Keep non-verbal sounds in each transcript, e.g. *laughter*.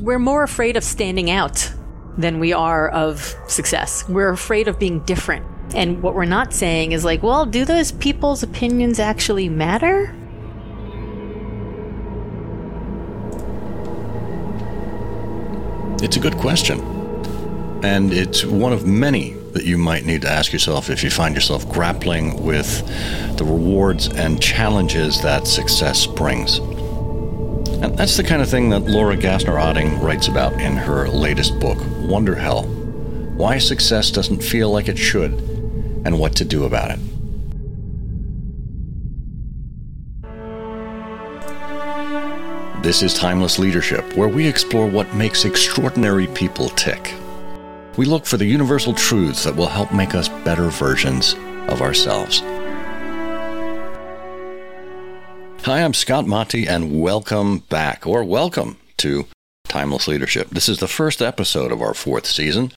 We're more afraid of standing out than we are of success. We're afraid of being different. And what we're not saying is like, well, do those people's opinions actually matter? It's a good question. And it's one of many that you might need to ask yourself if you find yourself grappling with the rewards and challenges that success brings. And that's the kind of thing that Laura Gassner Otting writes about in her latest book, Wonder Hell Why Success Doesn't Feel Like It Should, and What to Do About It. This is Timeless Leadership, where we explore what makes extraordinary people tick. We look for the universal truths that will help make us better versions of ourselves. Hi, I'm Scott Monty, and welcome back, or welcome to Timeless Leadership. This is the first episode of our fourth season.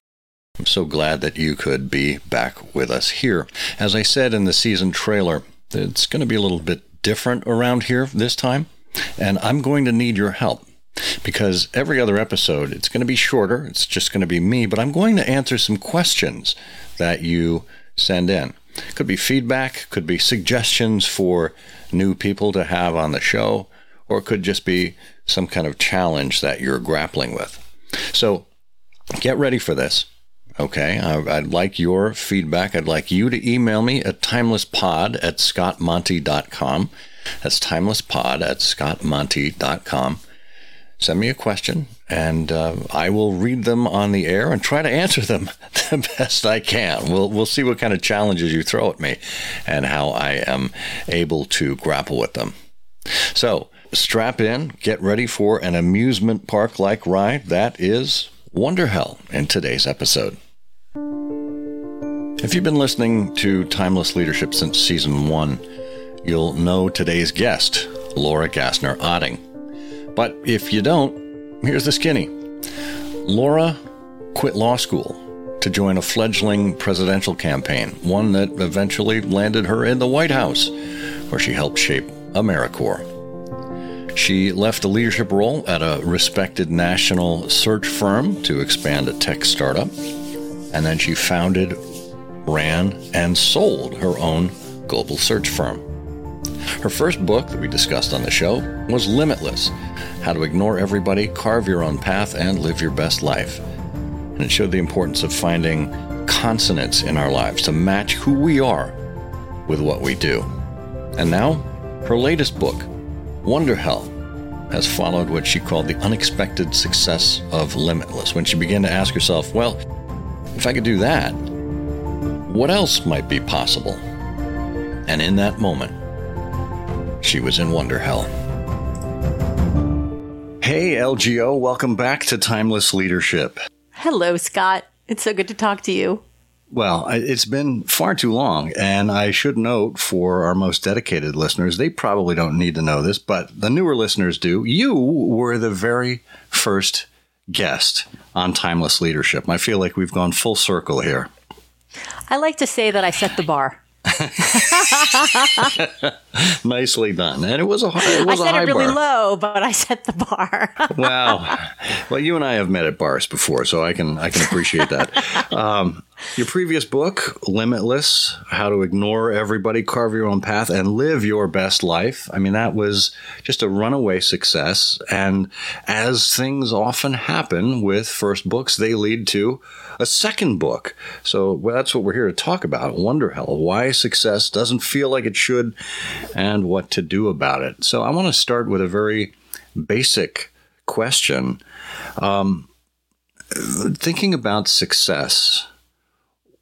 I'm so glad that you could be back with us here. As I said in the season trailer, it's going to be a little bit different around here this time, and I'm going to need your help because every other episode it's going to be shorter. It's just going to be me, but I'm going to answer some questions that you send in. Could be feedback, could be suggestions for new people to have on the show, or it could just be some kind of challenge that you're grappling with. So get ready for this. Okay, I'd like your feedback. I'd like you to email me at timelesspod at scottmonty.com. That's timelesspod at scottmonty.com. Send me a question, and uh, I will read them on the air and try to answer them *laughs* the best I can. We'll we'll see what kind of challenges you throw at me, and how I am able to grapple with them. So strap in, get ready for an amusement park like ride that is Wonder Hell in today's episode. If you've been listening to Timeless Leadership since season one, you'll know today's guest, Laura Gassner Otting. But if you don't, here's the skinny. Laura quit law school to join a fledgling presidential campaign, one that eventually landed her in the White House, where she helped shape AmeriCorps. She left a leadership role at a respected national search firm to expand a tech startup, and then she founded, ran, and sold her own global search firm. Her first book that we discussed on the show was Limitless How to Ignore Everybody, Carve Your Own Path, and Live Your Best Life. And it showed the importance of finding consonance in our lives to match who we are with what we do. And now, her latest book, Wonder Hell, has followed what she called the unexpected success of Limitless when she began to ask herself, well, if I could do that, what else might be possible? And in that moment, she was in Wonder Hell. Hey, LGO, welcome back to Timeless Leadership. Hello, Scott. It's so good to talk to you. Well, it's been far too long, and I should note for our most dedicated listeners, they probably don't need to know this, but the newer listeners do. You were the very first guest on Timeless Leadership. I feel like we've gone full circle here. I like to say that I set the bar. *laughs* Nicely done. And it was a, it was I set a high it really bar. low, but I set the bar. *laughs* wow. Well, you and I have met at bars before, so I can I can appreciate that. Um, your previous book, Limitless: How to Ignore Everybody, Carve Your Own Path, and Live Your Best Life. I mean, that was just a runaway success. And as things often happen with first books, they lead to a second book. So well, that's what we're here to talk about. Wonder Hell: Why Success Doesn't Feel Like It Should, and What to Do About It. So I want to start with a very basic question. Um, thinking about success,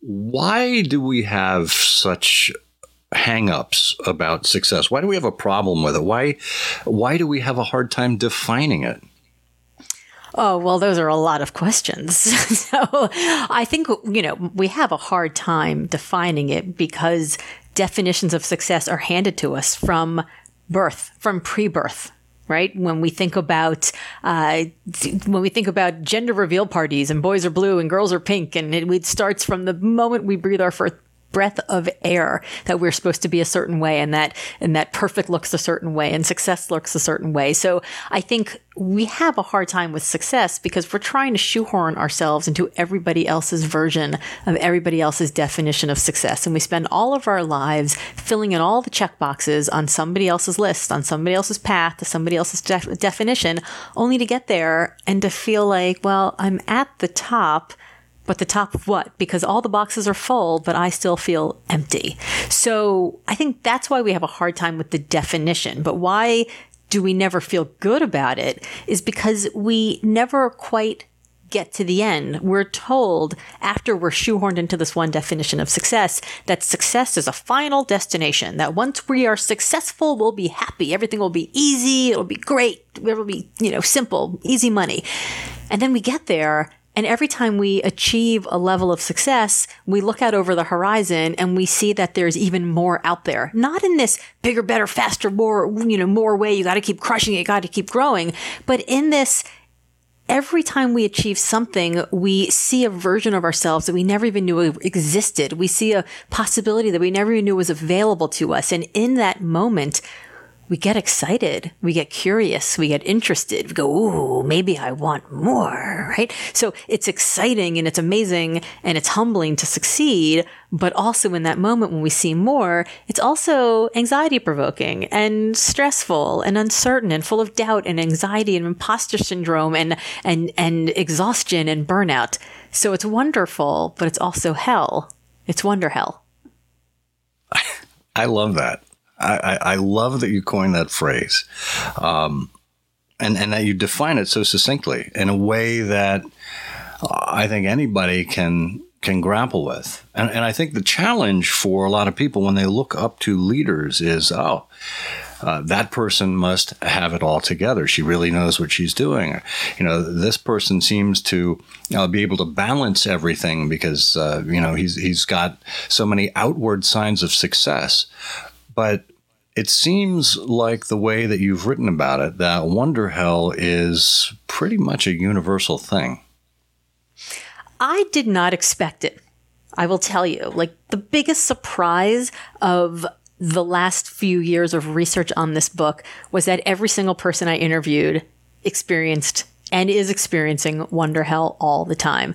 why do we have such hang-ups about success? Why do we have a problem with it? Why why do we have a hard time defining it? Oh, well, those are a lot of questions. *laughs* so I think, you know, we have a hard time defining it because definitions of success are handed to us from birth, from pre birth. Right? When we think about uh, when we think about gender reveal parties and boys are blue and girls are pink and it, it starts from the moment we breathe our first breath of air that we're supposed to be a certain way and that and that perfect looks a certain way and success looks a certain way. So I think we have a hard time with success because we're trying to shoehorn ourselves into everybody else's version of everybody else's definition of success. And we spend all of our lives filling in all the check boxes on somebody else's list, on somebody else's path, to somebody else's def- definition, only to get there and to feel like, well, I'm at the top but the top of what? Because all the boxes are full, but I still feel empty. So I think that's why we have a hard time with the definition. But why do we never feel good about it is because we never quite get to the end. We're told after we're shoehorned into this one definition of success that success is a final destination, that once we are successful, we'll be happy. Everything will be easy. It'll be great. It'll be, you know, simple, easy money. And then we get there and every time we achieve a level of success, we look out over the horizon and we see that there's even more out there. Not in this bigger, better, faster, more, you know, more way. You got to keep crushing it. You got to keep growing. But in this, every time we achieve something, we see a version of ourselves that we never even knew existed. We see a possibility that we never even knew was available to us. And in that moment, we get excited, we get curious, we get interested, we go, ooh, maybe I want more, right? So it's exciting and it's amazing and it's humbling to succeed. But also in that moment when we see more, it's also anxiety provoking and stressful and uncertain and full of doubt and anxiety and imposter syndrome and, and, and exhaustion and burnout. So it's wonderful, but it's also hell. It's wonder hell. *laughs* I love that. I, I, love that you coined that phrase, um, and and that you define it so succinctly in a way that I think anybody can can grapple with. And and I think the challenge for a lot of people when they look up to leaders is oh. Uh, that person must have it all together. She really knows what she's doing. You know, this person seems to uh, be able to balance everything because uh, you know he's he's got so many outward signs of success. But it seems like the way that you've written about it, that Wonder Hell is pretty much a universal thing. I did not expect it. I will tell you. Like, the biggest surprise of the last few years of research on this book was that every single person I interviewed experienced and is experiencing Wonder Hell all the time.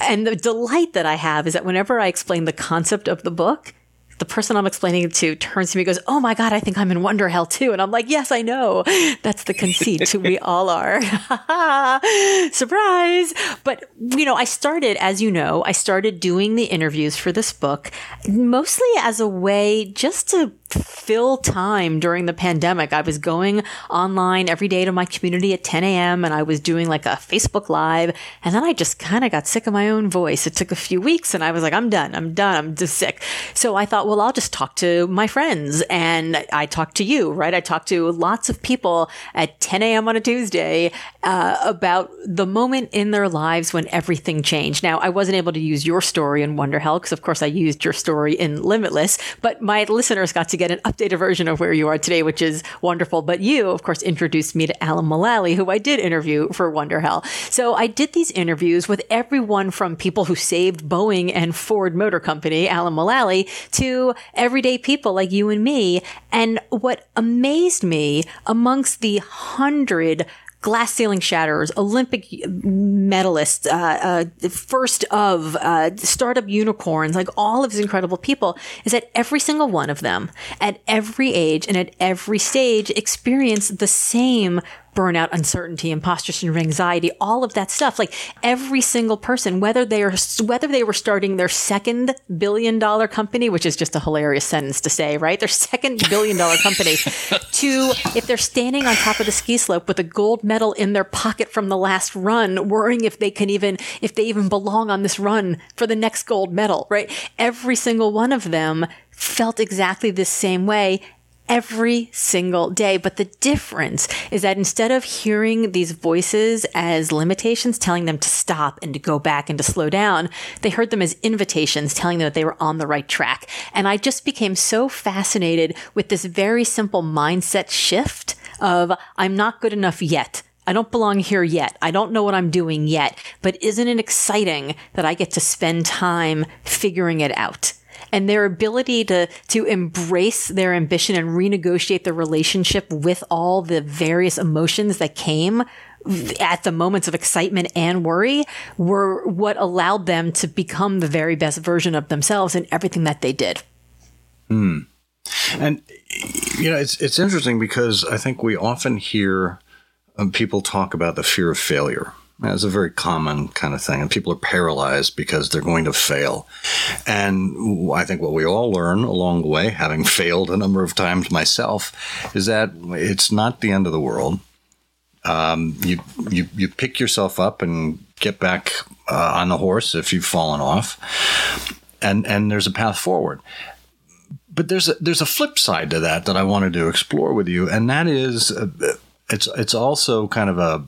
And the delight that I have is that whenever I explain the concept of the book, the person I'm explaining it to turns to me and goes, Oh my God, I think I'm in Wonder Hell too. And I'm like, Yes, I know. That's the conceit. we all are. *laughs* Surprise. But, you know, I started, as you know, I started doing the interviews for this book mostly as a way just to fill time during the pandemic. I was going online every day to my community at 10 a.m. and I was doing like a Facebook Live. And then I just kind of got sick of my own voice. It took a few weeks and I was like, I'm done. I'm done. I'm just sick. So I thought, well, I'll just talk to my friends. And I talked to you, right? I talked to lots of people at 10 a.m. on a Tuesday uh, about the moment in their lives when everything changed. Now, I wasn't able to use your story in Wonder Hell because, of course, I used your story in Limitless, but my listeners got to get an updated version of where you are today, which is wonderful. But you, of course, introduced me to Alan Mulally, who I did interview for Wonder Hell. So I did these interviews with everyone from people who saved Boeing and Ford Motor Company, Alan Mulally, to everyday people like you and me. And what amazed me amongst the hundred glass ceiling shatterers, Olympic medalists, uh, uh, first of uh, startup unicorns, like all of these incredible people, is that every single one of them at every age and at every stage experience the same burnout, uncertainty, imposter syndrome, anxiety, all of that stuff. Like every single person, whether they are, whether they were starting their second billion dollar company, which is just a hilarious sentence to say, right? Their second *laughs* billion dollar company to if they're standing on top of the ski slope with a gold medal in their pocket from the last run, worrying if they can even, if they even belong on this run for the next gold medal, right? Every single one of them felt exactly the same way every single day. But the difference is that instead of hearing these voices as limitations telling them to stop and to go back and to slow down, they heard them as invitations telling them that they were on the right track. And I just became so fascinated with this very simple mindset shift of I'm not good enough yet. I don't belong here yet. I don't know what I'm doing yet, but isn't it exciting that I get to spend time figuring it out? And their ability to to embrace their ambition and renegotiate the relationship with all the various emotions that came at the moments of excitement and worry were what allowed them to become the very best version of themselves in everything that they did. Hmm. And you know, it's it's interesting because I think we often hear um, people talk about the fear of failure. It's a very common kind of thing, and people are paralyzed because they're going to fail. And I think what we all learn along the way, having *laughs* failed a number of times myself, is that it's not the end of the world. Um, you you you pick yourself up and get back uh, on the horse if you've fallen off, and and there's a path forward but there's a, there's a flip side to that that I wanted to explore with you, and that is uh, it's it's also kind of a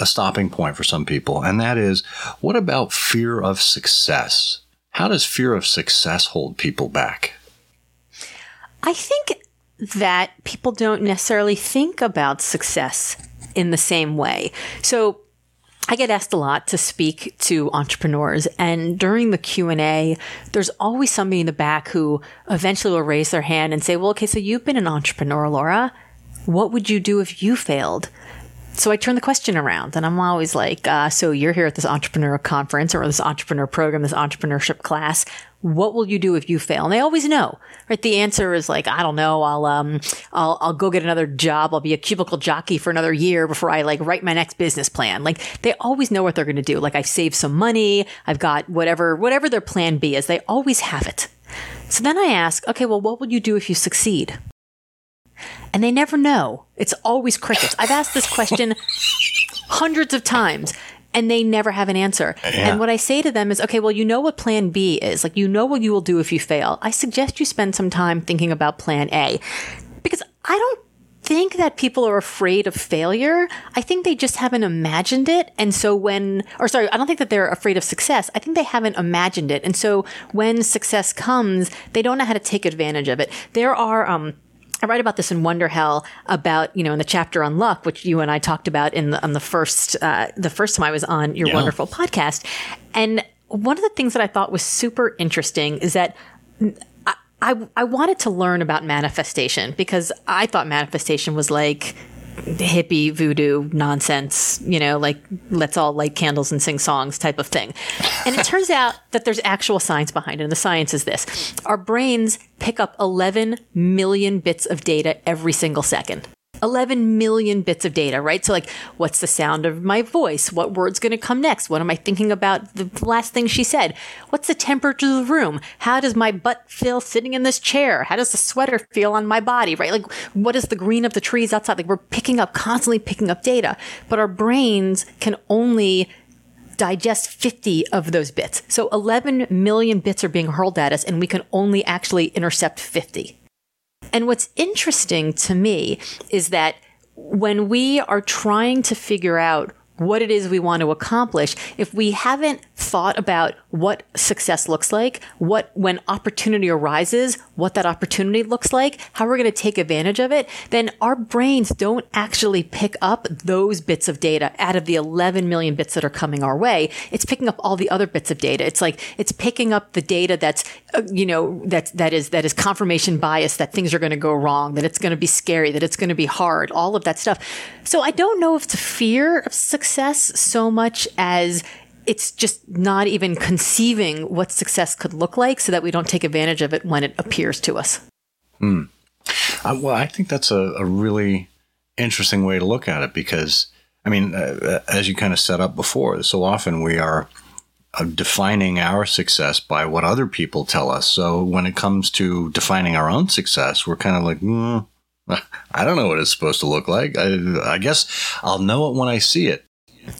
a stopping point for some people, and that is what about fear of success? How does fear of success hold people back? I think that people don't necessarily think about success in the same way. So I get asked a lot to speak to entrepreneurs and during the Q&A there's always somebody in the back who eventually will raise their hand and say, "Well, okay, so you've been an entrepreneur, Laura. What would you do if you failed?" So I turn the question around and I'm always like, uh, so you're here at this entrepreneur conference or this entrepreneur program, this entrepreneurship class. What will you do if you fail? And they always know, right? The answer is like, I don't know. I'll, um, I'll, I'll go get another job. I'll be a cubicle jockey for another year before I like write my next business plan. Like they always know what they're going to do. Like I've saved some money. I've got whatever, whatever their plan B is. They always have it. So then I ask, okay, well, what would you do if you succeed? And they never know. It's always crickets. I've asked this question *laughs* hundreds of times and they never have an answer. Yeah. And what I say to them is, okay, well, you know what plan B is. Like, you know what you will do if you fail. I suggest you spend some time thinking about plan A because I don't think that people are afraid of failure. I think they just haven't imagined it. And so when, or sorry, I don't think that they're afraid of success. I think they haven't imagined it. And so when success comes, they don't know how to take advantage of it. There are, um, I write about this in Wonder Hell about you know in the chapter on luck, which you and I talked about in the, on the first uh, the first time I was on your yeah. wonderful podcast, and one of the things that I thought was super interesting is that. I, I, I wanted to learn about manifestation because I thought manifestation was like hippie voodoo nonsense, you know, like let's all light candles and sing songs type of thing. And it turns out that there's actual science behind it. And the science is this our brains pick up 11 million bits of data every single second. 11 million bits of data, right? So, like, what's the sound of my voice? What word's going to come next? What am I thinking about the last thing she said? What's the temperature of the room? How does my butt feel sitting in this chair? How does the sweater feel on my body, right? Like, what is the green of the trees outside? Like, we're picking up, constantly picking up data, but our brains can only digest 50 of those bits. So 11 million bits are being hurled at us, and we can only actually intercept 50. And what's interesting to me is that when we are trying to figure out what it is we want to accomplish, if we haven't thought about what success looks like, what when opportunity arises, what that opportunity looks like, how we're going to take advantage of it, then our brains don't actually pick up those bits of data out of the 11 million bits that are coming our way. It's picking up all the other bits of data. It's like it's picking up the data that's uh, you know that that is that is confirmation bias that things are going to go wrong, that it's going to be scary, that it's going to be hard, all of that stuff. So I don't know if it's fear of success so much as it's just not even conceiving what success could look like so that we don't take advantage of it when it appears to us. Hmm. Uh, well, I think that's a, a, really interesting way to look at it because, I mean, uh, uh as you kind of set up before, so often we are uh, defining our success by what other people tell us. So when it comes to defining our own success, we're kind of like, mm, *laughs* I don't know what it's supposed to look like. I, I guess I'll know it when I see it.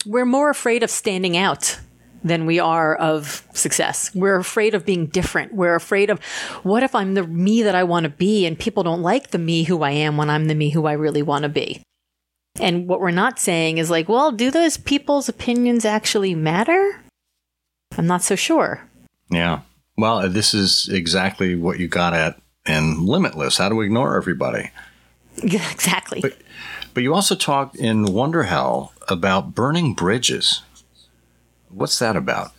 We're more afraid of standing out than we are of success. We're afraid of being different. We're afraid of what if I'm the me that I want to be and people don't like the me who I am when I'm the me who I really want to be. And what we're not saying is like, well, do those people's opinions actually matter? I'm not so sure. Yeah. Well, this is exactly what you got at in Limitless. How to ignore everybody. *laughs* Exactly. But, but you also talked in Wonder Hell about burning bridges. What's that about?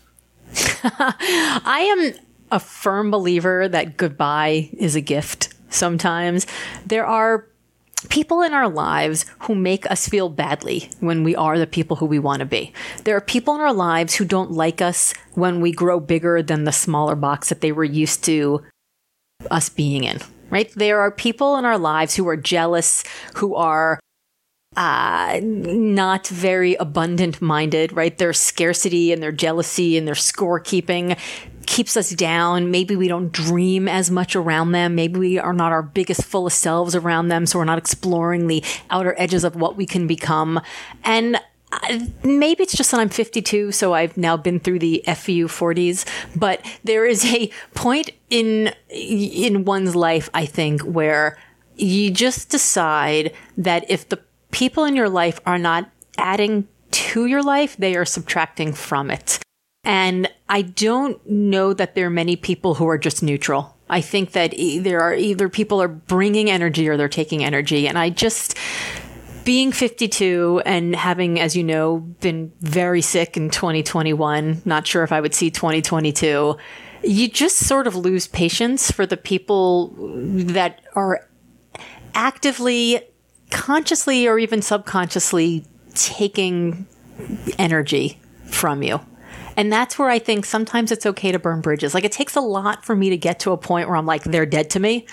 *laughs* I am a firm believer that goodbye is a gift sometimes. There are people in our lives who make us feel badly when we are the people who we want to be. There are people in our lives who don't like us when we grow bigger than the smaller box that they were used to us being in, right? There are people in our lives who are jealous, who are uh, not very abundant minded, right? Their scarcity and their jealousy and their scorekeeping keeps us down. Maybe we don't dream as much around them. Maybe we are not our biggest, fullest selves around them. So we're not exploring the outer edges of what we can become. And maybe it's just that I'm 52, so I've now been through the FU 40s. But there is a point in in one's life, I think, where you just decide that if the people in your life are not adding to your life, they are subtracting from it. And I don't know that there are many people who are just neutral. I think that there are either people are bringing energy or they're taking energy. And I just, being 52 and having, as you know, been very sick in 2021, not sure if I would see 2022, you just sort of lose patience for the people that are actively, consciously, or even subconsciously taking energy from you. And that's where I think sometimes it's okay to burn bridges. Like it takes a lot for me to get to a point where I'm like, they're dead to me.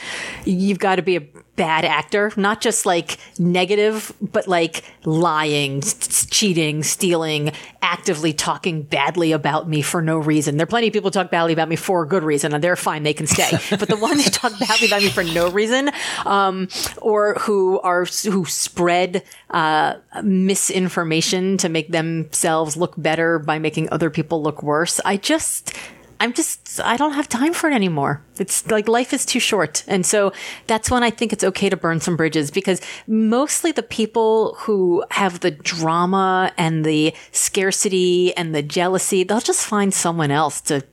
You've got to be a bad actor, not just like negative, but like lying, cheating, stealing, actively talking badly about me for no reason. There are plenty of people who talk badly about me for a good reason, and they're fine; they can stay. *laughs* but the ones who talk badly about me for no reason, um, or who are who spread uh, misinformation to make themselves look better by making other people look worse, I just I'm just, I don't have time for it anymore. It's like life is too short. And so that's when I think it's okay to burn some bridges because mostly the people who have the drama and the scarcity and the jealousy, they'll just find someone else to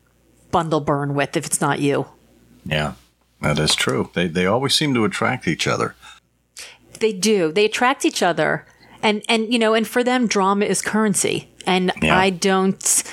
bundle burn with if it's not you. Yeah, that is true. They, they always seem to attract each other. They do. They attract each other. And, and, you know, and for them, drama is currency. And yeah. I don't,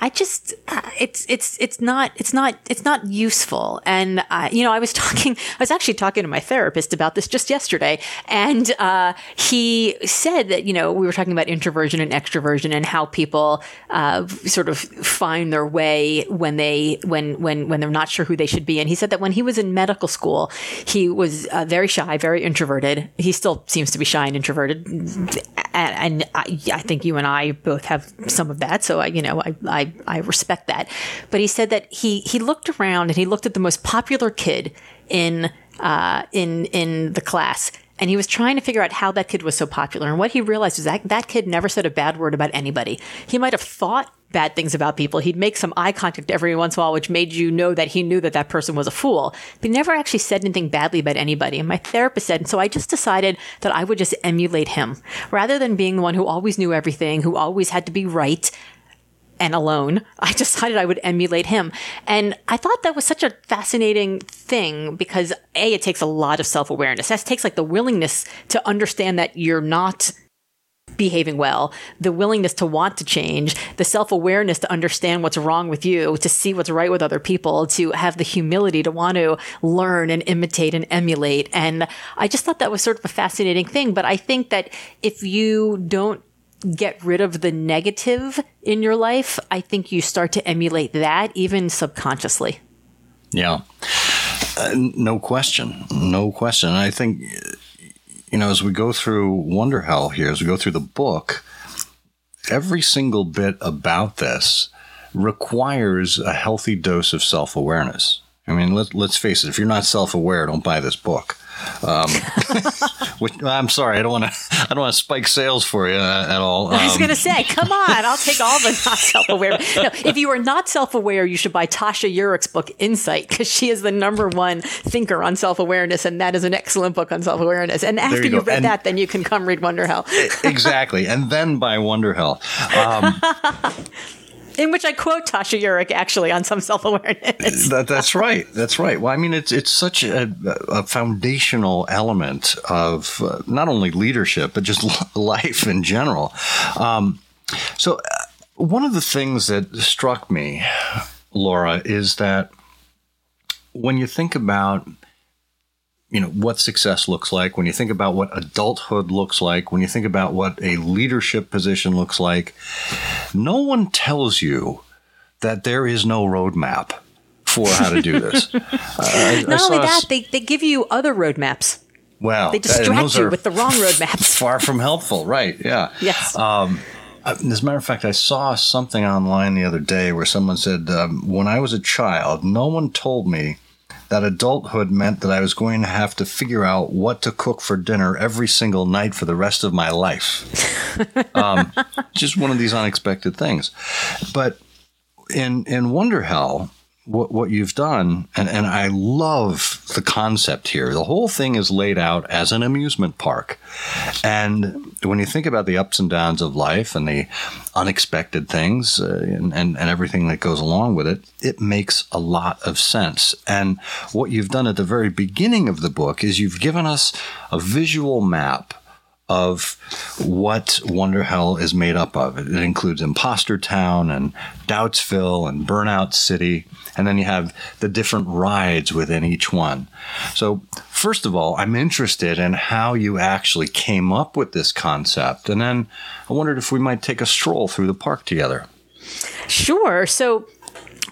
I just uh, it's it's it's not it's not it's not useful. And uh, you know, I was *laughs* talking, I was actually talking to my therapist about this just yesterday, and uh, he said that you know we were talking about introversion and extroversion and how people uh, sort of find their way when they when when when they're not sure who they should be. And he said that when he was in medical school, he was uh, very shy, very introverted. He still seems to be shy and introverted, and, and I, I, think you and I both have some of that. So I, you know, I, I I, respect that. But he said that he, he looked around and he looked at the most popular kid in, uh, in, in the class and he was trying to figure out how that kid was so popular. And what he realized was that that kid never said a bad word about anybody. He might have thought bad things about people. He'd make some eye contact every once in a while, which made you know that he knew that that person was a fool. But he never actually said anything badly about anybody. And my therapist said, and so I just decided that I would just emulate him rather than being the one who always knew everything, who always had to be right and alone, *laughs* I decided I would emulate him. And I thought that was such a fascinating thing because A, it takes a lot of self awareness. That takes like the willingness to understand that you're not behaving well, the willingness to want to change, the self awareness to understand what's wrong with you, to see what's right with other people, to have the humility to want to learn and imitate and emulate. And I just thought that was sort of a fascinating thing. But I think that if you don't get rid of the negative in your life, I think you start to emulate that even subconsciously. Yeah. Uh, no question. No question. I think, you know, as we go through Wonder Hell here, as we go through the book, every single bit about this requires a healthy dose of self awareness. I mean, let, let's face it, if you're not self aware, don't buy this book. Um, *laughs* which, I'm sorry, I don't want to. I don't want to spike sales for you uh, at all. Um, I was going to say, come on, I'll take all the *laughs* not self-aware. No, if you are not self-aware, you should buy Tasha Eurich's book Insight because she is the number one thinker on self-awareness, and that is an excellent book on self-awareness. And after you, you read and that, then you can come read Wonder Hell. *laughs* exactly, and then buy Wonder Hell. Um, *laughs* in which I quote Tasha Eurich actually on some self awareness. that, that's right. That's right. Well, I mean, it's it's such a, a foundational element of uh, not only leadership but just *laughs* life in general. Um, so, uh, one of the things that struck me, Laura, is that when you think about you know what success looks like when you think about what adulthood looks like when you think about what a leadership position looks like no one tells you that there is no roadmap for how to do *laughs* this uh, I, not I only that they, they give you other roadmaps Wow. They distract you with the wrong roadmaps. *laughs* far from helpful, right? Yeah. Yes. Um, as a matter of fact, I saw something online the other day where someone said, um, When I was a child, no one told me that adulthood meant that I was going to have to figure out what to cook for dinner every single night for the rest of my life. *laughs* um, just one of these unexpected things. But in in Wonder Hell, what, what you've done, and, and I love the concept here. The whole thing is laid out as an amusement park. And when you think about the ups and downs of life and the unexpected things uh, and, and, and everything that goes along with it, it makes a lot of sense. And what you've done at the very beginning of the book is you've given us a visual map of what Wonder Hell is made up of. It includes Imposter Town and Doubtsville and Burnout City, and then you have the different rides within each one. So, first of all, I'm interested in how you actually came up with this concept, and then I wondered if we might take a stroll through the park together. Sure. So,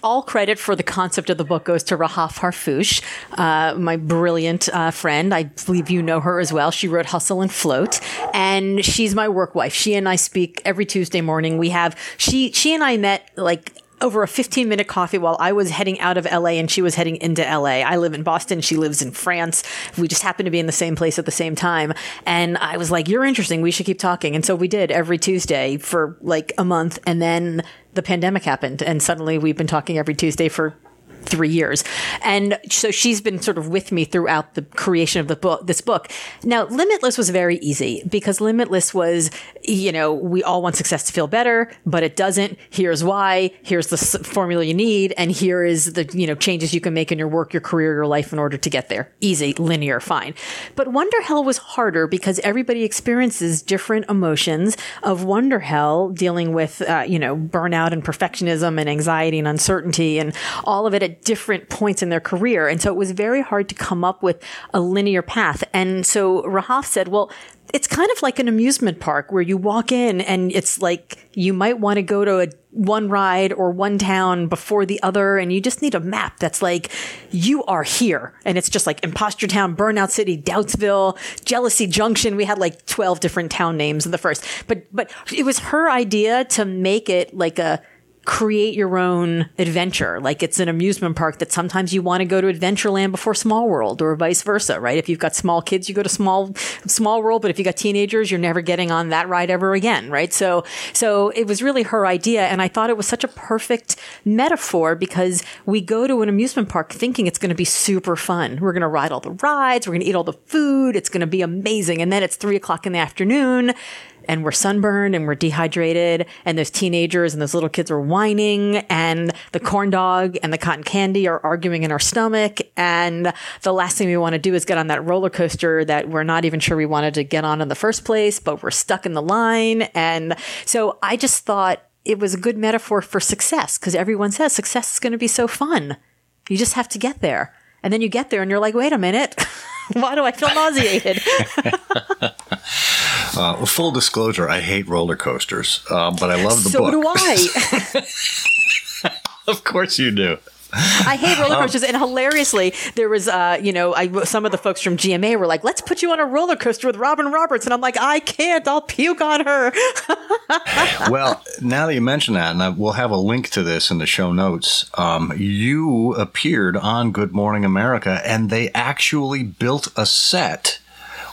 all credit for the concept of the book goes to Rahaf Harfoush, uh, my brilliant uh, friend. I believe you know her as well. She wrote Hustle and Float, and she's my work wife. She and I speak every Tuesday morning. We have she she and I met like over a 15 minute coffee while I was heading out of LA and she was heading into LA. I live in Boston. She lives in France. We just happened to be in the same place at the same time. And I was like, you're interesting. We should keep talking. And so we did every Tuesday for like a month. And then the pandemic happened and suddenly we've been talking every Tuesday for three years. And so she's been sort of with me throughout the creation of the book, this book. Now, Limitless was very easy because Limitless was, you know, we all want success to feel better, but it doesn't. Here's why. Here's the formula you need. And here is the, you know, changes you can make in your work, your career, your life in order to get there. Easy, linear, fine. But Wonder Hell was harder because everybody experiences different emotions of Wonder Hell dealing with, uh, you know, burnout and perfectionism and anxiety and uncertainty and all of it at different points in their career. And so it was very hard to come up with a linear path. And so Rahaf said, well, it's kind of like an amusement park where you walk in and it's like you might want to go to a one ride or one town before the other and you just need a map that's like you are here and it's just like imposter town burnout city doubtsville jealousy junction we had like 12 different town names in the first but but it was her idea to make it like a create your own adventure. Like it's an amusement park that sometimes you want to go to Adventureland before Small World or vice versa, right? If you've got small kids, you go to Small Small World, but if you got teenagers, you're never getting on that ride ever again, right? So so it was really her idea and I thought it was such a perfect metaphor because we go to an amusement park thinking it's going to be super fun. We're going to ride all the rides, we're going to eat all the food, it's going to be amazing. And then it's three o'clock in the afternoon and we're sunburned and we're dehydrated and those teenagers and those little kids are whining and the corn dog and the cotton candy are arguing in our stomach. And the last thing we want to do is get on that roller coaster that we're not even sure we wanted to get on in the first place, but we're stuck in the line. And so I just thought it was a good metaphor for success because everyone says success is going to be so fun. You just have to get there. And then you get there and you're like, wait a minute. *laughs* Why do I feel nauseated? *laughs* uh, full disclosure: I hate roller coasters, um, but I love the so book. So do I. *laughs* of course, you do. I hate roller um, coasters, um, and hilariously, there was, uh, you know, I, some of the folks from GMA were like, "Let's put you on a roller coaster with Robin Roberts," and I'm like, "I can't. I'll puke on her." *laughs* well, now that you mention that, and I, we'll have a link to this in the show notes. Um, you appeared on Good Morning America, and they actually built a set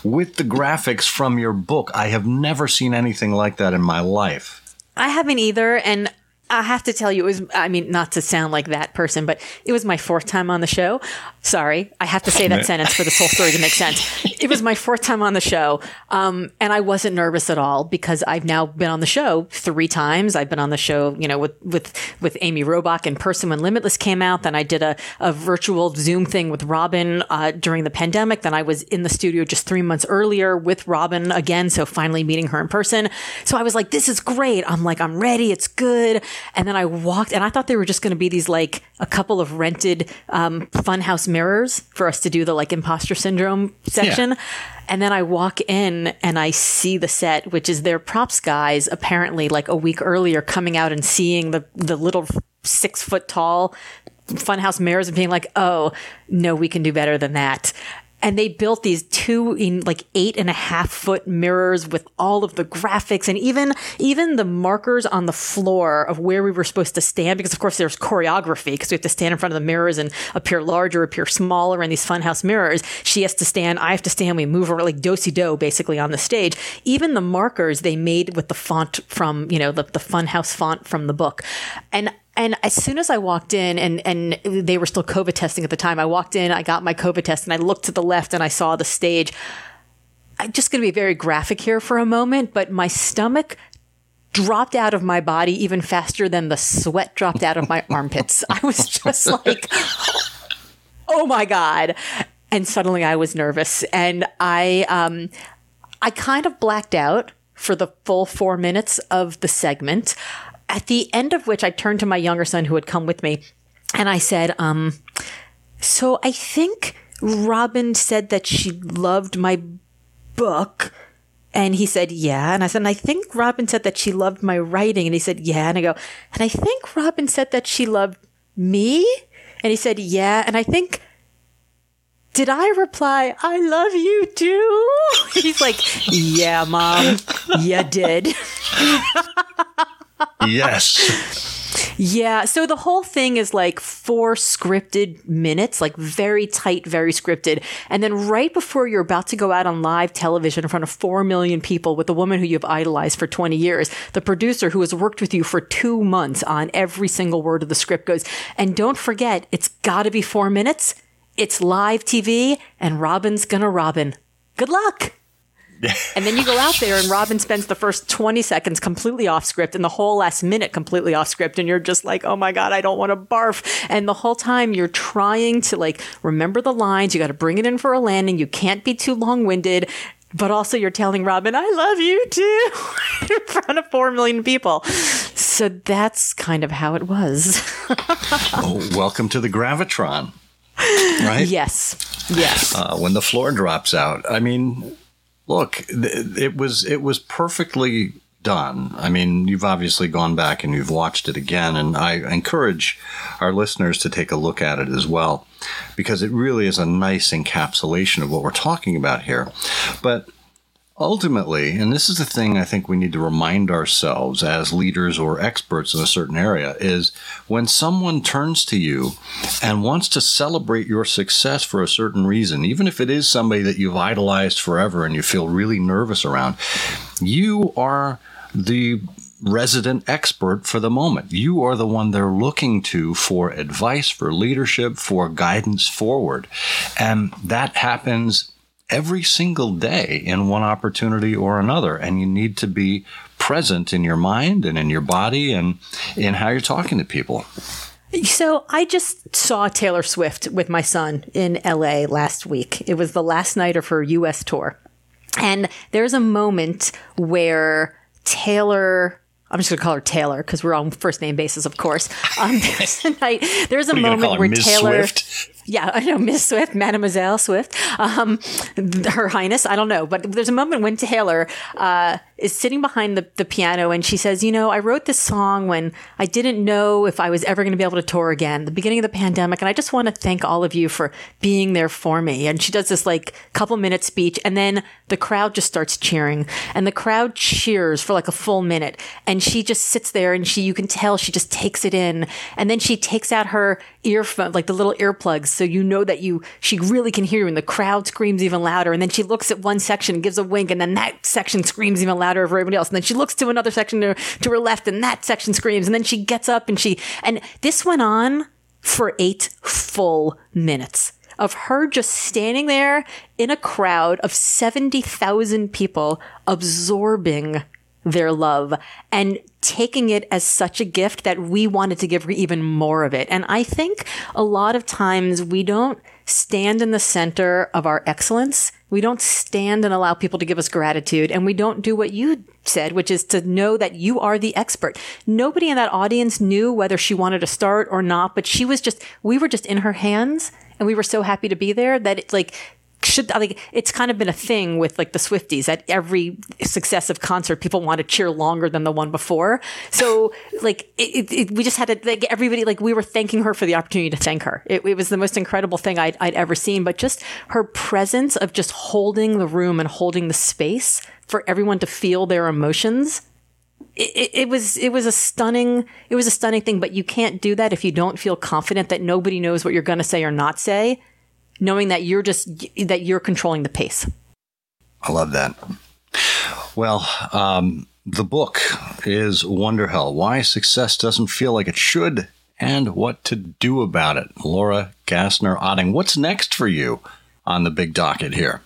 with the graphics from your book. I have never seen anything like that in my life. I haven't either, and I have to tell you, it was, I mean, not to sound like that person, but it was my fourth time on the show. Sorry, I have to say that *laughs* sentence for this whole story to make sense. It was my fourth time on the show, um, and I wasn't nervous at all because I've now been on the show three times. I've been on the show, you know, with with with Amy Robach in person when Limitless came out. Then I did a, a virtual Zoom thing with Robin uh, during the pandemic. Then I was in the studio just three months earlier with Robin again, so finally meeting her in person. So I was like, "This is great." I'm like, "I'm ready. It's good." And then I walked, and I thought they were just going to be these like a couple of rented um, funhouse mirrors for us to do the like imposter syndrome section. Yeah. And then I walk in and I see the set, which is their props guys apparently like a week earlier coming out and seeing the, the little six foot tall funhouse mirrors and being like, oh, no, we can do better than that and they built these two in like eight and a half foot mirrors with all of the graphics and even even the markers on the floor of where we were supposed to stand because of course there's choreography because we have to stand in front of the mirrors and appear larger appear smaller in these funhouse mirrors. She has to stand i have to stand we move like do-si do basically on the stage. Even the markers they made with the font from you know the, the funhouse font from the book. And and as soon as I walked in and, and they were still COVID testing at the time, I walked in, I got my COVID test and I looked to the left and I saw the stage. I'm just going to be very graphic here for a moment, but my stomach dropped out of my body even faster than the sweat dropped out of my *laughs* armpits. I was just like, oh my God. And suddenly I was nervous and I, um, I kind of blacked out for the full four minutes of the segment. At the end of which I turned to my younger son who had come with me and I said, um, so I think Robin said that she loved my book. And he said, yeah. And I said, and I think Robin said that she loved my writing. And he said, yeah. And I go, and I think Robin said that she loved me. And he said, yeah. And I think, did I reply, I love you too? *laughs* He's like, yeah, mom, you did. *laughs* yes. Yeah. So the whole thing is like four scripted minutes, like very tight, very scripted. And then right before you're about to go out on live television in front of four million people with a woman who you've idolized for 20 years, the producer who has worked with you for two months on every single word of the script goes, and don't forget, it's got to be four minutes. It's live TV and Robin's gonna Robin. Good luck and then you go out there and Robin spends the first 20 seconds completely off script and the whole last minute completely off script. And you're just like, oh my God, I don't want to barf. And the whole time you're trying to like remember the lines. You got to bring it in for a landing. You can't be too long winded. But also, you're telling Robin, I love you too, *laughs* in front of 4 million people. So that's kind of how it was. *laughs* oh, welcome to the Gravitron right? Yes. Yes. Uh, when the floor drops out. I mean, Look, it was it was perfectly done. I mean, you've obviously gone back and you've watched it again, and I encourage our listeners to take a look at it as well, because it really is a nice encapsulation of what we're talking about here. But Ultimately, and this is the thing I think we need to remind ourselves as leaders or experts in a certain area, is when someone turns to you and wants to celebrate your success for a certain reason, even if it is somebody that you've idolized forever and you feel really nervous around, you are the resident expert for the moment. You are the one they're looking to for advice, for leadership, for guidance forward. And that happens every single day in one opportunity or another. And you need to be present in your mind and in your body and in how you're talking to people. So I just saw Taylor Swift with my son in LA last week. It was the last night of her US tour. And there's a moment where Taylor I'm just going to call her Taylor because we're on first name basis, of course. Um, *laughs* there's a night, there's a moment where Ms. Taylor, Swift? Yeah, I know Miss Swift, Mademoiselle Swift, um, Her Highness. I don't know, but there's a moment when Taylor uh, is sitting behind the, the piano and she says, "You know, I wrote this song when I didn't know if I was ever going to be able to tour again, the beginning of the pandemic, and I just want to thank all of you for being there for me." And she does this like couple minute speech, and then the crowd just starts cheering, and the crowd cheers for like a full minute, and she just sits there and she, you can tell she just takes it in, and then she takes out her earphone, like the little earplugs so you know that you she really can hear you and the crowd screams even louder. And then she looks at one section gives a wink and then that section screams even louder over everybody else. And then she looks to another section to, to her left and that section screams. And then she gets up and she and this went on for eight full minutes of her just standing there in a crowd of 70,000 people absorbing their love. And taking it as such a gift that we wanted to give her even more of it. And I think a lot of times we don't stand in the center of our excellence. We don't stand and allow people to give us gratitude. And we don't do what you said, which is to know that you are the expert. Nobody in that audience knew whether she wanted to start or not, but she was just, we were just in her hands and we were so happy to be there that it's like should like it's kind of been a thing with like the Swifties at every successive concert people want to cheer longer than the one before. So like it, it, we just had to like everybody like we were thanking her for the opportunity to thank her. It, it was the most incredible thing I'd, I'd ever seen. But just her presence of just holding the room and holding the space for everyone to feel their emotions it, it, was it was a stunning it was a stunning thing but you can't do that if you don't feel confident that nobody knows what you're going to say or not say knowing that you're just that you're controlling the pace. I love that. Well, um, the book is Wonderhell: Why Success Doesn't Feel Like It Should, and What to Do About It. Laura Gassner Otting, what's next for you on the big docket here?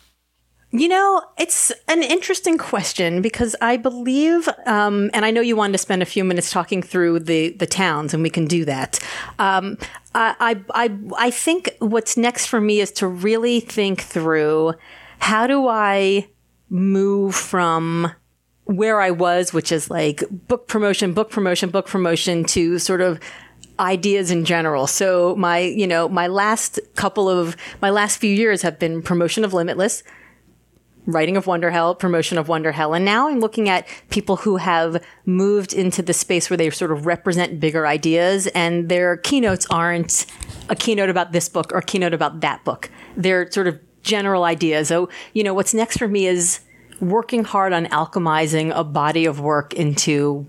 You know, it's an interesting question because I believe, um, and I know you wanted to spend a few minutes talking through the the towns, and we can do that. Um, I, I I think what's next for me is to really think through how do I move from where I was, which is like book promotion, book promotion, book promotion, to sort of ideas in general. So my, you know, my last couple of, my last few years have been promotion of Limitless, writing of Wonderhell, promotion of Wonderhell. And now I'm looking at people who have moved into the space where they sort of represent bigger ideas and their keynotes aren't a keynote about this book or a keynote about that book. They're sort of general ideas. So, you know, what's next for me is working hard on alchemizing a body of work into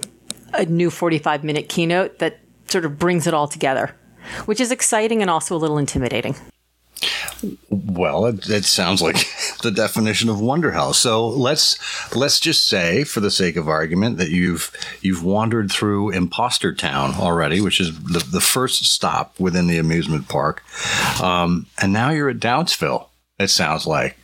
a new 45 minute keynote that sort of brings it all together, which is exciting and also a little intimidating. Well, it, it, sounds like *laughs* the definition of Wonderhell. So let's let's just say, for the sake of argument, that you've you've wandered through Imposter Town already, which is the, the first stop within the amusement park, um, and now you're at Doubtsville. It sounds like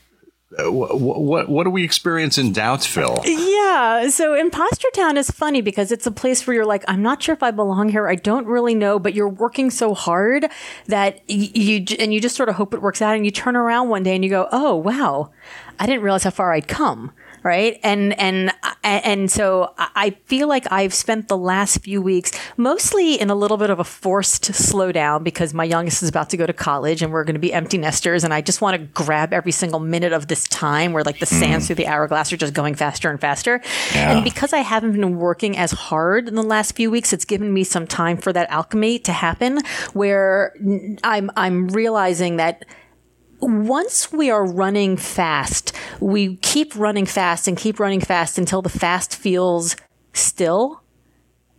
what, what do we experience in Doubtsville? Yeah, so Imposter Town is funny because it's a place where you're like, I'm not sure if I belong here. I don't really know, but you're working so hard that you and you just sort of hope it works out. And you turn around one day and you go, Oh wow, I didn't realize how far I'd come right? And and and so I feel like I've spent the last few weeks mostly in a little bit of a forced slowdown because my youngest is about to go to college and we're going to be empty nesters, and I just want to grab every single minute of this time where like the sands mm. through the hourglass are just going faster and faster. Yeah. And because I haven't been working as hard in the last few weeks, it's given me some time for that alchemy to happen, where I'm I'm realizing that once we are running fast, we keep running fast and keep running fast until the fast feels still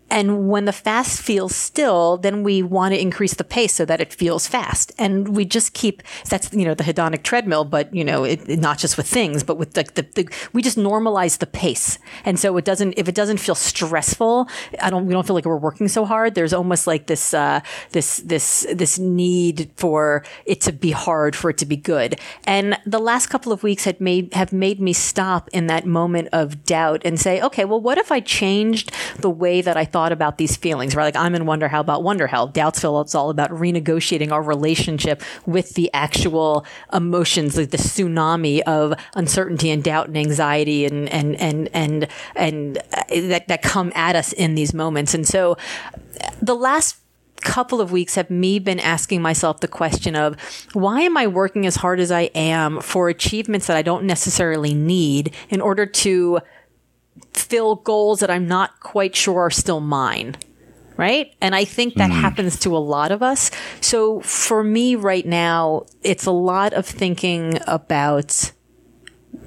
and when the fast feels still, then we want to increase the pace so that it feels fast. And we just keep, that's, you know, the hedonic treadmill, but, you know, it, it, not just with things, but with the, the, the, we just normalize the pace. And so it doesn't, if it doesn't feel stressful, I don't, we don't feel like we're working so hard. There's almost like this, uh, this, this, this need for it to be hard, for it to be good. And the last couple of weeks had made, have made me stop in that moment of doubt and say, okay, well, what if I changed the way that I thought about these feelings, right? Like I'm in Wonderhell about Wonderhell. Doubtsville, it's all about renegotiating our relationship with the actual emotions, like the tsunami of uncertainty and doubt and anxiety and, and, and, and, and uh, that, that come at us in these moments. And so the last couple of weeks have me been asking myself the question of why am I working as hard as I am for achievements that I don't necessarily need in order to fill goals that I'm not quite sure are still mine. Right. And I think that mm. happens to a lot of us. So for me right now, it's a lot of thinking about,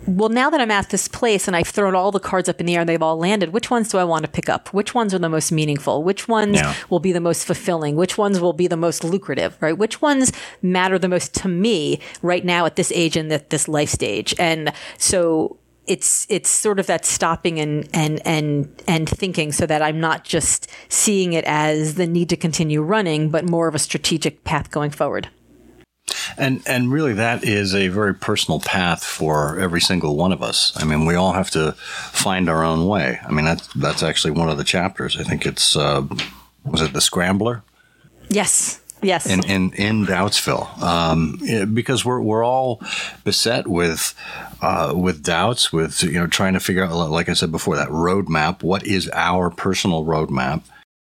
well, now that I'm at this place and I've thrown all the cards up in the air and they've all landed, which ones do I want to pick up? Which ones are the most meaningful? Which ones yeah. will be the most fulfilling? Which ones will be the most lucrative, right? Which ones matter the most to me right now at this age and at this life stage? And so it's it's sort of that stopping and and and and thinking so that I'm not just seeing it as the need to continue running, but more of a strategic path going forward. And and really, that is a very personal path for every single one of us. I mean, we all have to find our own way. I mean, that's that's actually one of the chapters. I think it's uh, was it the Scrambler? Yes. Yes. In in, in Doubtsville, um, because we're we're all beset with uh, with doubts, with you know trying to figure out, like I said before, that roadmap. What is our personal roadmap?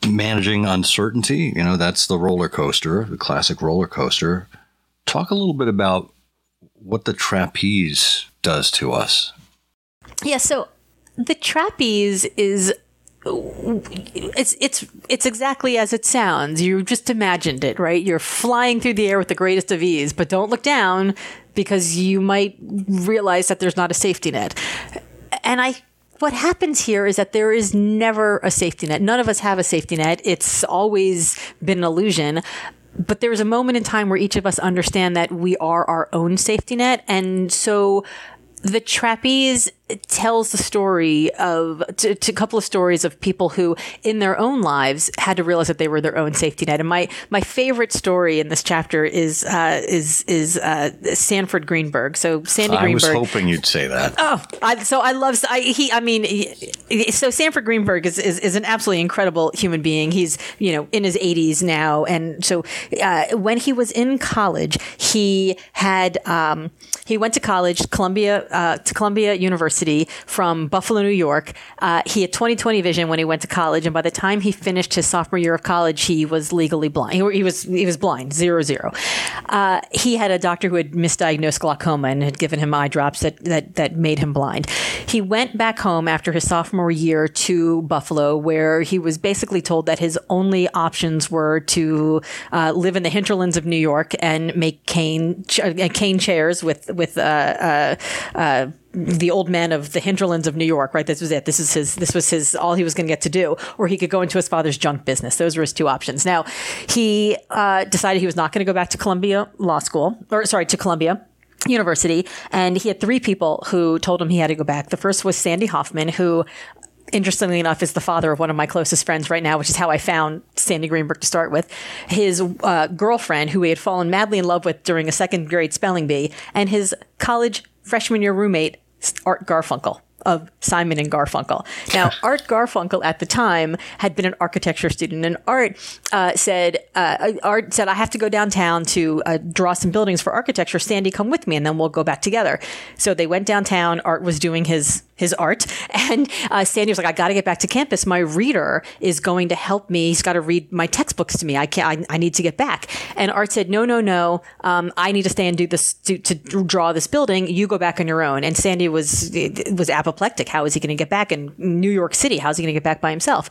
Managing uncertainty, you know, that's the roller coaster, the classic roller coaster. Talk a little bit about what the trapeze does to us. Yeah, so the trapeze is it's it's it's exactly as it sounds. You just imagined it, right? You're flying through the air with the greatest of ease, but don't look down because you might realize that there's not a safety net. And I what happens here is that there is never a safety net. None of us have a safety net. It's always been an illusion. But there's a moment in time where each of us understand that we are our own safety net. And so the trapeze tells the story of to, to, a couple of stories of people who in their own lives had to realize that they were their own safety net. And my my favorite story in this chapter is uh, is is uh, Sanford Greenberg. So Sandy Greenberg I was hoping you'd say that. Oh I, so I love I, he I mean he, so Sanford Greenberg is, is, is an absolutely incredible human being. He's you know in his 80s now. And so uh, when he was in college he had um, he went to college Columbia uh, to Columbia University University from Buffalo, New York. Uh, he had 20/20 vision when he went to college, and by the time he finished his sophomore year of college, he was legally blind. He, he was he was blind, zero zero. Uh, he had a doctor who had misdiagnosed glaucoma and had given him eye drops that that that made him blind. He went back home after his sophomore year to Buffalo, where he was basically told that his only options were to uh, live in the hinterlands of New York and make cane ch- uh, cane chairs with with uh, uh, uh the old man of the hinterlands of New York, right? This was it. This is his, this was his, all he was going to get to do. Or he could go into his father's junk business. Those were his two options. Now, he uh, decided he was not going to go back to Columbia Law School, or sorry, to Columbia. University, and he had three people who told him he had to go back. The first was Sandy Hoffman, who interestingly enough, is the father of one of my closest friends right now, which is how I found Sandy Greenberg to start with. His uh, girlfriend, who he had fallen madly in love with during a second grade spelling bee, and his college freshman year roommate, Art Garfunkel of Simon and Garfunkel. Now, *laughs* Art Garfunkel at the time had been an architecture student, and Art uh, said, uh, Art said, I have to go downtown to uh, draw some buildings for architecture. Sandy, come with me, and then we'll go back together. So they went downtown. Art was doing his his art. And uh, Sandy was like, I got to get back to campus. My reader is going to help me. He's got to read my textbooks to me. I can't, I, I need to get back. And Art said, no, no, no. Um, I need to stay and do this, to, to, draw this building. You go back on your own. And Sandy was, was apoplectic. How is he going to get back in New York City? How's he going to get back by himself?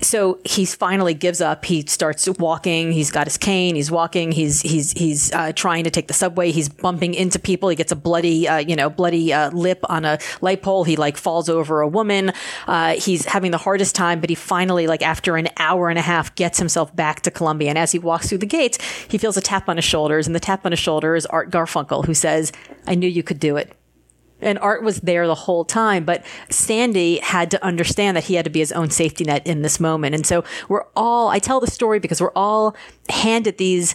So he finally gives up. He starts walking. He's got his cane. He's walking. He's, he's, he's uh, trying to take the subway. He's bumping into people. He gets a bloody, uh, you know, bloody uh, lip on a light pole. He like falls over a woman. Uh, he's having the hardest time, but he finally, like after an hour and a half, gets himself back to Columbia. And as he walks through the gates, he feels a tap on his shoulders, and the tap on his shoulder is Art Garfunkel, who says, "I knew you could do it." and Art was there the whole time, but Sandy had to understand that he had to be his own safety net in this moment. And so we're all, I tell the story because we're all handed these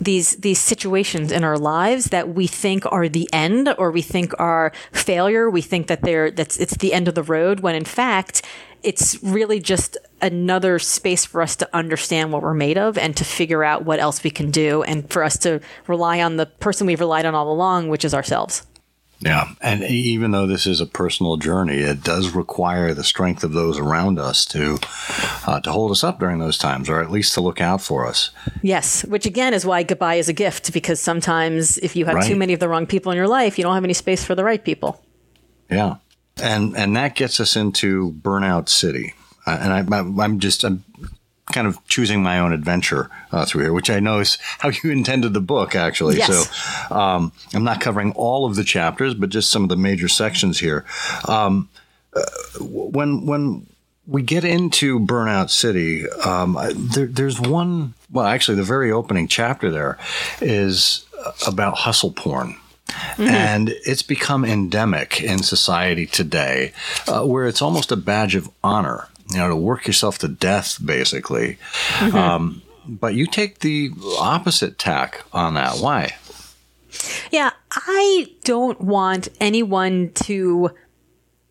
these these situations in our lives that we think are the end or we think are failure. We think that they're that's it's the end of the road when in fact it's really just another space for us to understand what we're made of and to figure out what else we can do and for us to rely on the person we've relied on all along which is ourselves yeah. And even though this is a personal journey, it does require the strength of those around us to uh, to hold us up during those times, or at least to look out for us. Yes. Which again is why goodbye is a gift, because sometimes if you have right. too many of the wrong people in your life, you don't have any space for the right people. Yeah. And and that gets us into Burnout City. Uh, and I, I'm just I'm kind of choosing my own adventure uh, through here, which I know is how you intended the book, actually. Yes. So um, I'm not covering all of the chapters, but just some of the major sections here. Um, uh, when when we get into Burnout City, um, there, there's one. Well, actually, the very opening chapter there is about hustle porn. Mm-hmm. And it's become endemic in society today, uh, where it's almost a badge of honor you know, to work yourself to death, basically. Mm-hmm. Um, but you take the opposite tack on that. Why? Yeah, I don't want anyone to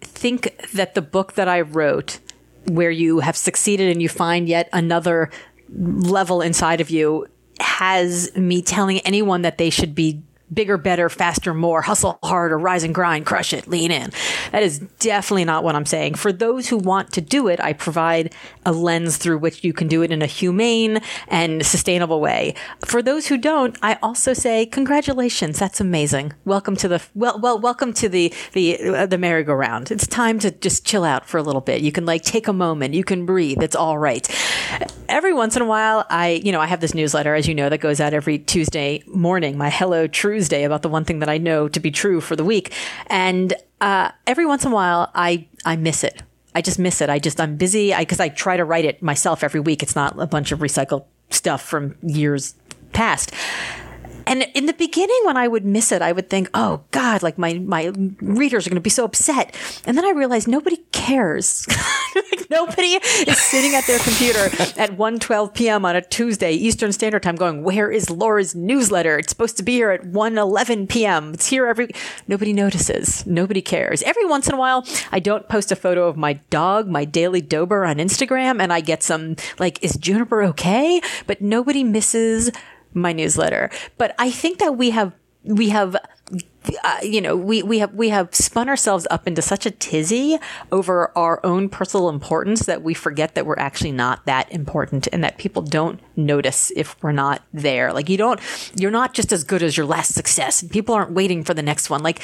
think that the book that I wrote, where you have succeeded and you find yet another level inside of you, has me telling anyone that they should be bigger, better, faster, more, hustle harder, rise and grind, crush it, lean in. That is definitely not what I'm saying. For those who want to do it, I provide a lens through which you can do it in a humane and sustainable way. For those who don't, I also say congratulations. That's amazing. Welcome to the well, well, welcome to the the uh, the merry-go-round. It's time to just chill out for a little bit. You can like take a moment. You can breathe. It's all right. Every once in a while, I you know I have this newsletter, as you know, that goes out every Tuesday morning. My Hello Tuesday about the one thing that I know to be true for the week, and uh, every once in a while, I I miss it. I just miss it. I just I'm busy because I, I try to write it myself every week. It's not a bunch of recycled stuff from years past. And in the beginning, when I would miss it, I would think, "Oh God, like my my readers are going to be so upset." And then I realized nobody cares. *laughs* like nobody is sitting at their computer at 1:12 p.m. on a Tuesday Eastern Standard Time, going, "Where is Laura's newsletter? It's supposed to be here at 1:11 p.m. It's here every." Nobody notices. Nobody cares. Every once in a while, I don't post a photo of my dog, my daily Dober, on Instagram, and I get some like, "Is Juniper okay?" But nobody misses my newsletter. But I think that we have we have uh, you know we we have we have spun ourselves up into such a tizzy over our own personal importance that we forget that we're actually not that important and that people don't notice if we're not there. Like you don't you're not just as good as your last success. People aren't waiting for the next one. Like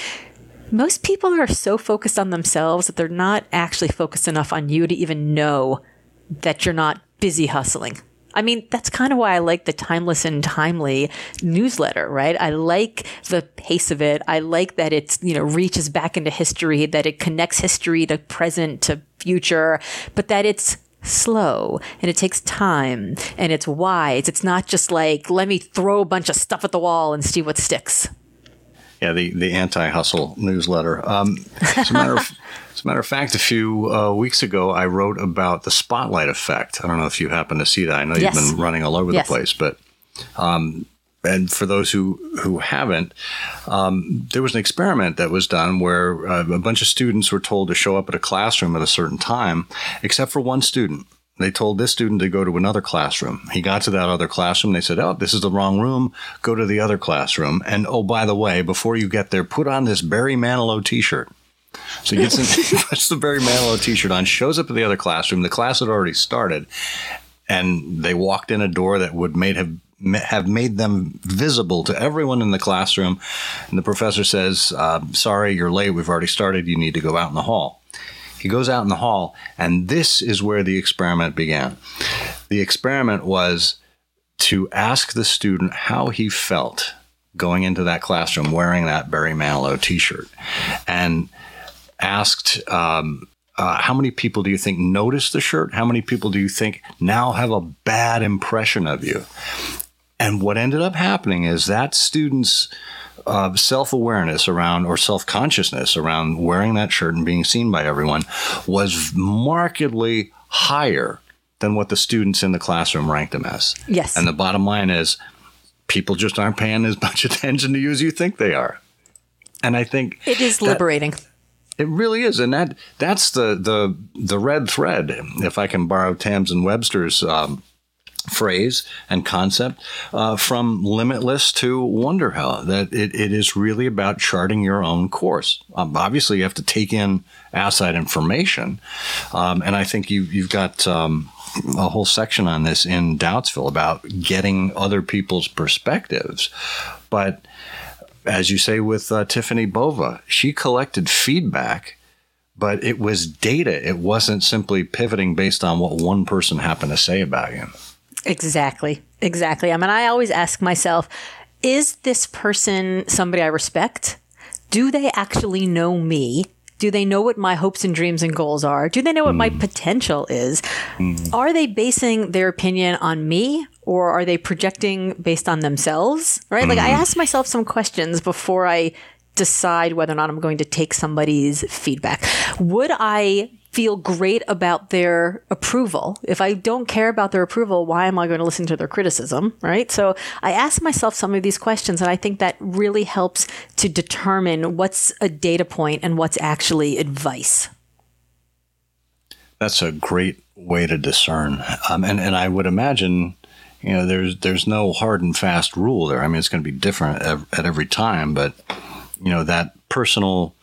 most people are so focused on themselves that they're not actually focused enough on you to even know that you're not busy hustling I mean, that's kind of why I like the timeless and timely newsletter, right? I like the pace of it. I like that it's, you know, reaches back into history, that it connects history to present to future, but that it's slow and it takes time and it's wise. It's not just like, let me throw a bunch of stuff at the wall and see what sticks. Yeah, the, the anti hustle newsletter. Um, as, a matter of, *laughs* as a matter of fact, a few uh, weeks ago, I wrote about the spotlight effect. I don't know if you happen to see that. I know yes. you've been running all over yes. the place, but. Um, and for those who who haven't, um, there was an experiment that was done where uh, a bunch of students were told to show up at a classroom at a certain time, except for one student. They told this student to go to another classroom. He got to that other classroom. They said, Oh, this is the wrong room. Go to the other classroom. And oh, by the way, before you get there, put on this Barry Manilow t shirt. So he gets in, *laughs* puts the Barry Manilow t shirt on, shows up at the other classroom. The class had already started. And they walked in a door that would made have have made them visible to everyone in the classroom. And the professor says, uh, Sorry, you're late. We've already started. You need to go out in the hall. He goes out in the hall, and this is where the experiment began. The experiment was to ask the student how he felt going into that classroom wearing that Barry Manilow t shirt and asked, um, uh, how many people do you think noticed the shirt? How many people do you think now have a bad impression of you? And what ended up happening is that student's uh, self awareness around or self consciousness around wearing that shirt and being seen by everyone was markedly higher than what the students in the classroom ranked them as. Yes. And the bottom line is people just aren't paying as much *laughs* attention to you as you think they are. And I think it is liberating. It really is, and that that's the the the red thread. If I can borrow Tamsen Webster's um, phrase and concept uh, from limitless to Wonderhell That it, it is really about charting your own course. Um, obviously, you have to take in outside information, um, and I think you you've got. Um, a whole section on this in Doubtsville about getting other people's perspectives. But as you say with uh, Tiffani Bova, she collected feedback but it was data. It wasn't simply pivoting based on what one person happened to say about you. Exactly. Exactly. I mean, I always ask myself, is this person somebody I respect? Do they actually know me? Do they know what my hopes and dreams and goals are? Do they know what mm. my hmm. potential is? Mm. Are they basing their opinion on me or are they projecting based on themselves? Right? Mm. Like I hmm. ask myself some questions before I decide whether or not I'm going to take somebody's feedback. Would I feel great about their approval. If I don't care about their approval, why am I going to listen to their criticism? Right. So I ask myself some of these questions, and I think that really helps to determine what's a data point and what's actually advice. That's a great way to discern. Um, and, and I would imagine, you know, there's, there's no hard and fast rule there. I mean, it's going to be different at every time, but, you know, that personal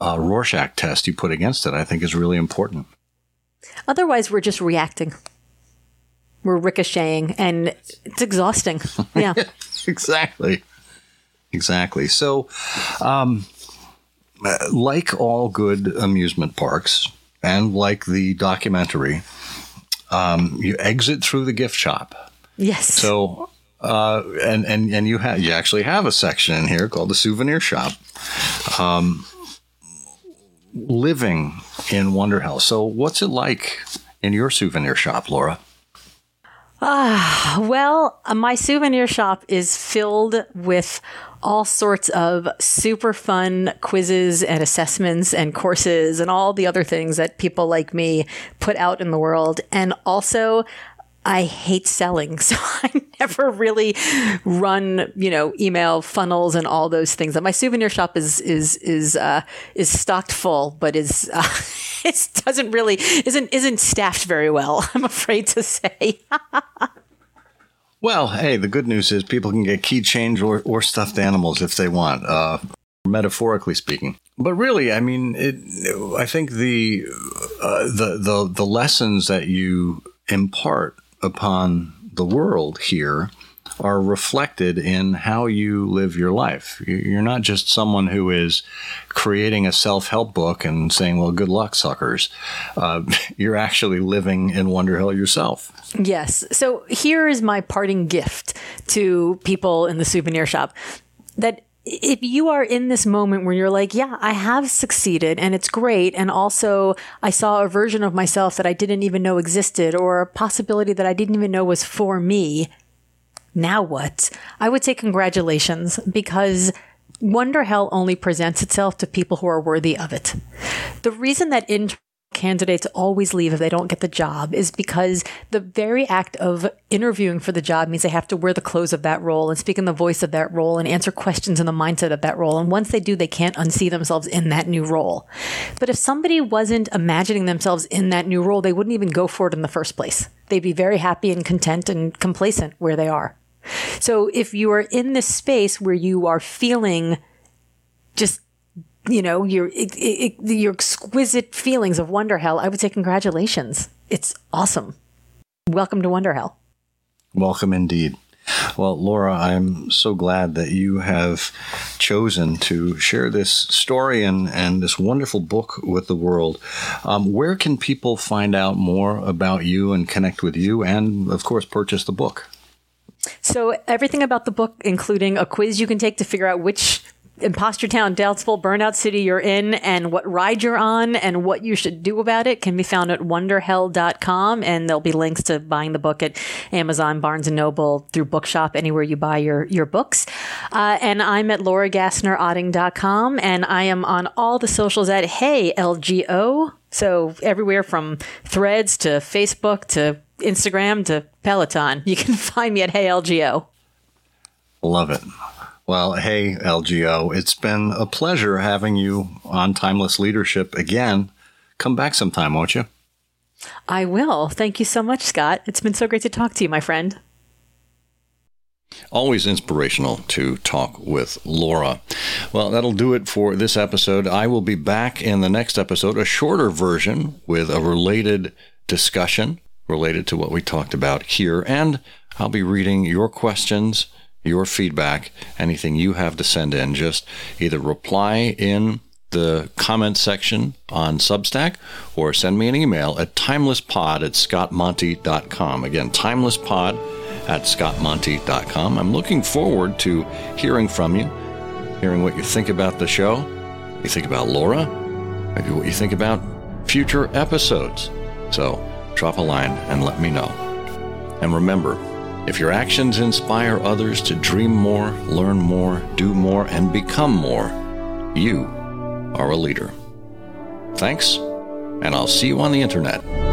uh, Rorschach test you put against it, I think is really important. Otherwise, we're just reacting. We're ricocheting, and it's exhausting. *laughs* Yeah, exactly, exactly. So, um, like all good amusement parks, and like the documentary, um, you exit through the gift shop. Yes. So, uh, and and and you have you actually have a section in here called the souvenir shop. Um, living in Wonderhell. So, what's it like in your souvenir shop, Laura? Ah, well, my souvenir shop is filled with all sorts of super fun quizzes and assessments and courses and all the other things that people like me put out in the world. And also, I hate selling, *laughs* so I never really run, you know, email funnels and all those things. My souvenir shop is is is uh, is stocked full, but is *laughs* uh, it doesn't really isn't isn't staffed very well. *laughs* I'm afraid to say. well, hey, the good news is people can get keychains or or stuffed animals if they want. Uh, metaphorically speaking. But really, I mean, it, I think the uh, the the the lessons that you impart upon the world here are reflected in how you live your life. You're not just someone who is creating a self help book and saying, well, good luck, suckers. Uh, *laughs* you're actually living in Wonderhell yourself. Yes. So here is my parting gift to people in the souvenir shop that if you are in this moment where you're like, yeah, I have succeeded and it's great. And also I saw a version of myself that I didn't even know existed or a possibility that I didn't even know was for me. Now what? I would say congratulations because Wonder Hell only presents itself to people who are worthy of it. The reason that in candidates always leave if they don't get the job is because the very act of interviewing for the job means they have to wear the clothes of that role and speak in the voice of that role and answer questions in the mindset of that role. And once they do, they can't unsee themselves in that new role. But if somebody wasn't imagining themselves in that new role, they wouldn't even go for it in the first place. They'd be very happy and content and complacent where they are. So if you are in this space where you are feeling just you know, your it, it, your exquisite feelings of wonder hell, I would say congratulations. It's awesome. Welcome to wonder hell. Welcome indeed. Well, Laura, I'm so glad that you have chosen to share this story and, and this wonderful book with the world. Um, where can people find out more about you and connect with you and, of course, purchase the book? So, everything about the book, including a quiz you can take to figure out which Imposter Town, Doubtful, Burnout City you're in, and what ride you're on, and what you should do about it can be found at wonderhell.com. And there'll be links to buying the book at Amazon, Barnes and Noble, through Bookshop, anywhere you buy your, your books. Uh, and I'm at lauragassnerotting.com, and I am on all the socials at Hey LGO. So everywhere from threads to Facebook to Instagram to Peloton, you can *laughs* find me at Hey LGO. Love it. Well, hey, LGO, it's been a pleasure having you on Timeless Leadership again. Come back sometime, won't you? I will. Thank you so much, Scott. It's been so great to talk to you, my friend. Always inspirational to talk with Laura. Well, that'll do it for this episode. I will be back in the next episode, a shorter version with a related discussion related to what we talked about here. And I'll be reading your questions your feedback, anything you have to send in, just either reply in the comment section on Substack or send me an email at timelesspod at scottmonty.com. Again, timelesspod at scottmonty.com. I'm looking forward to hearing from you, hearing what you think about the show, you think about Laura, maybe what you think about future episodes. So drop a line and let me know. And remember, if your actions inspire others to dream more, learn more, do more, and become more, you are a leader. Thanks, and I'll see you on the internet.